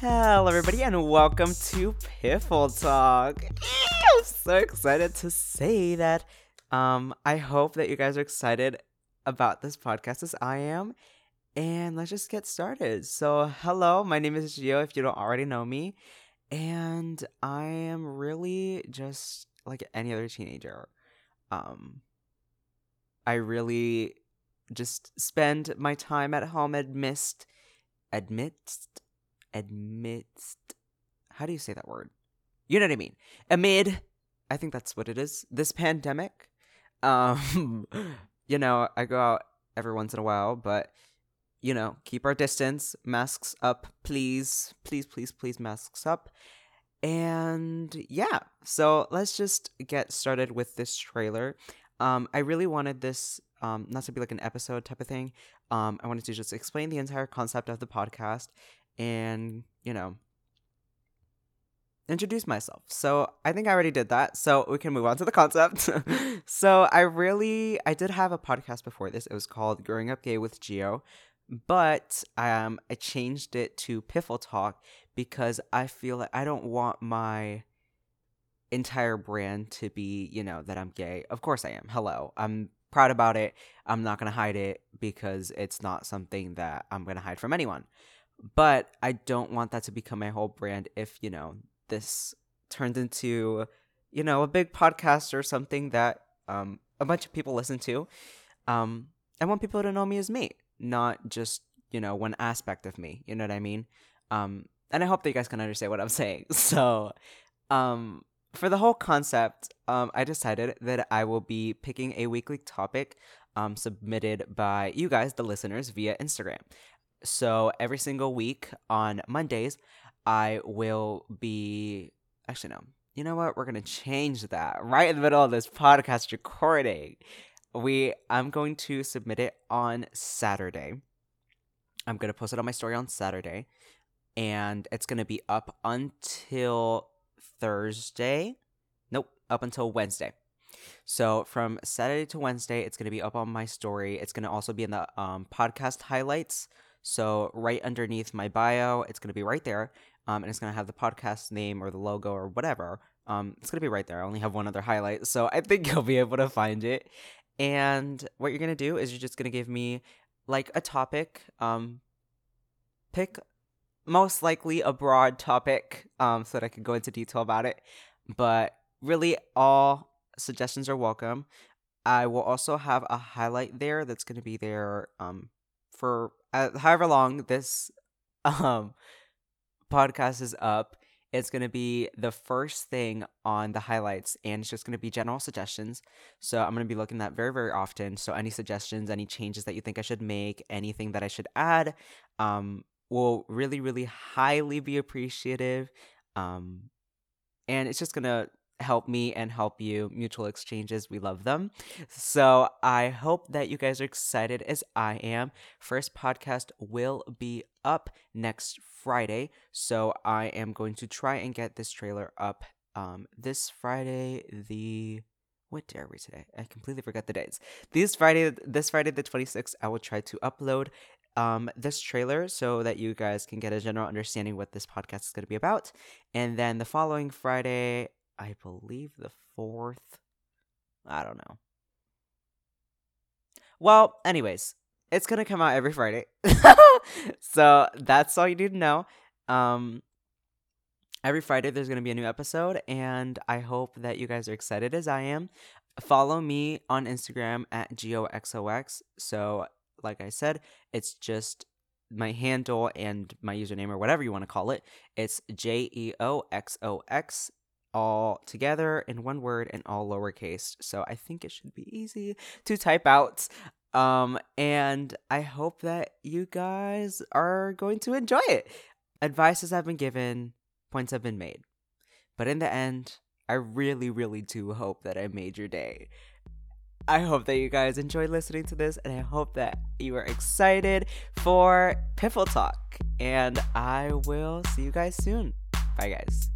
Hello, everybody, and welcome to Piffle Talk. I'm so excited to say that. Um, I hope that you guys are excited about this podcast as I am. And let's just get started. So, hello, my name is Jeo. If you don't already know me, and I am really just like any other teenager. Um, I really just spend my time at home amidst, amidst, amidst. How do you say that word? You know what I mean. Amid, I think that's what it is. This pandemic. Um, you know, I go out every once in a while, but you know, keep our distance, masks up, please, please, please, please, masks up. And yeah, so let's just get started with this trailer. Um, I really wanted this um, not to be like an episode type of thing. Um, I wanted to just explain the entire concept of the podcast and, you know, introduce myself. So I think I already did that. So we can move on to the concept. so I really, I did have a podcast before this. It was called Growing Up Gay with Jeo but um, I changed it to Piffle Talk because I feel like I don't want my entire brand to be, you know, that I'm gay. Of course I am. Hello. I'm proud about it. I'm not going to hide it because it's not something that I'm going to hide from anyone. But I don't want that to become my whole brand if, you know, this turns into, you know, a big podcast or something that um, a bunch of people listen to. Um, I want people to know me as me not just you know one aspect of me you know what i mean? Um and i hope that you guys can understand what i'm saying. So um for the whole concept um i decided that i will be picking a weekly topic um submitted by you guys the listeners via instagram so every single week on mondays i will be actually no you know what we're gonna change that right in the middle of this podcast recording we I'm going to submit it on Saturday. I'm to post it on my story on Saturday and it's to be up until Thursday. Nope, up until Wednesday. So from Saturday to Wednesday, it's to be up on my story. It's to also be in the um, podcast highlights. So right underneath my bio, it's going to be right there, um, and it's going to have the podcast name or the logo or whatever. Um, it's going to be right there. I only have one other highlight, so I think you'll be able to find it. And what you're going to do is you're just going to give me like a topic. Um, pick most likely a broad topic um, so that I can go into detail about it. But really, all suggestions are welcome. I will also have a highlight there that's going to be there um, for uh, however long this um, podcast is up. It's going to be the first thing on the highlights, and it's just going to be general suggestions. So I'm going to be looking at that very, very often. So any suggestions, any changes that you think I should make, anything that I should add, um, will really, really highly be appreciative. Um, and it's just going to help me and help you. Mutual exchanges, we love them. So I hope that you guys are excited as I am. First podcast will be up next Friday. So I am going to try and get this trailer up um, this Friday, the what day are we today? I completely forgot the dates. This Friday, this Friday the 26th, I will try to upload um, this trailer so that you guys can get a general understanding what this podcast is going to be about. And then the following Friday, I believe the 4th, I don't know. Well, anyways, it's gonna come out every Friday. so that's all you need to know. Um, every Friday there's gonna be a new episode, and I hope that you guys are excited as I am. Follow me on Instagram at jeoxox. So, like I said, it's just my handle and my username or whatever you want to call it. It's J E O X O X all together in one word and all lowercase. So I think it should be easy to type out. Um, and I hope that you guys are going to enjoy it. Advices have been given, points have been made. But in the end, I really, really do hope that I made your day. I hope that you guys enjoy listening to this, and I hope that you are excited for Piffle Talk. And I will see you guys soon. Bye, guys.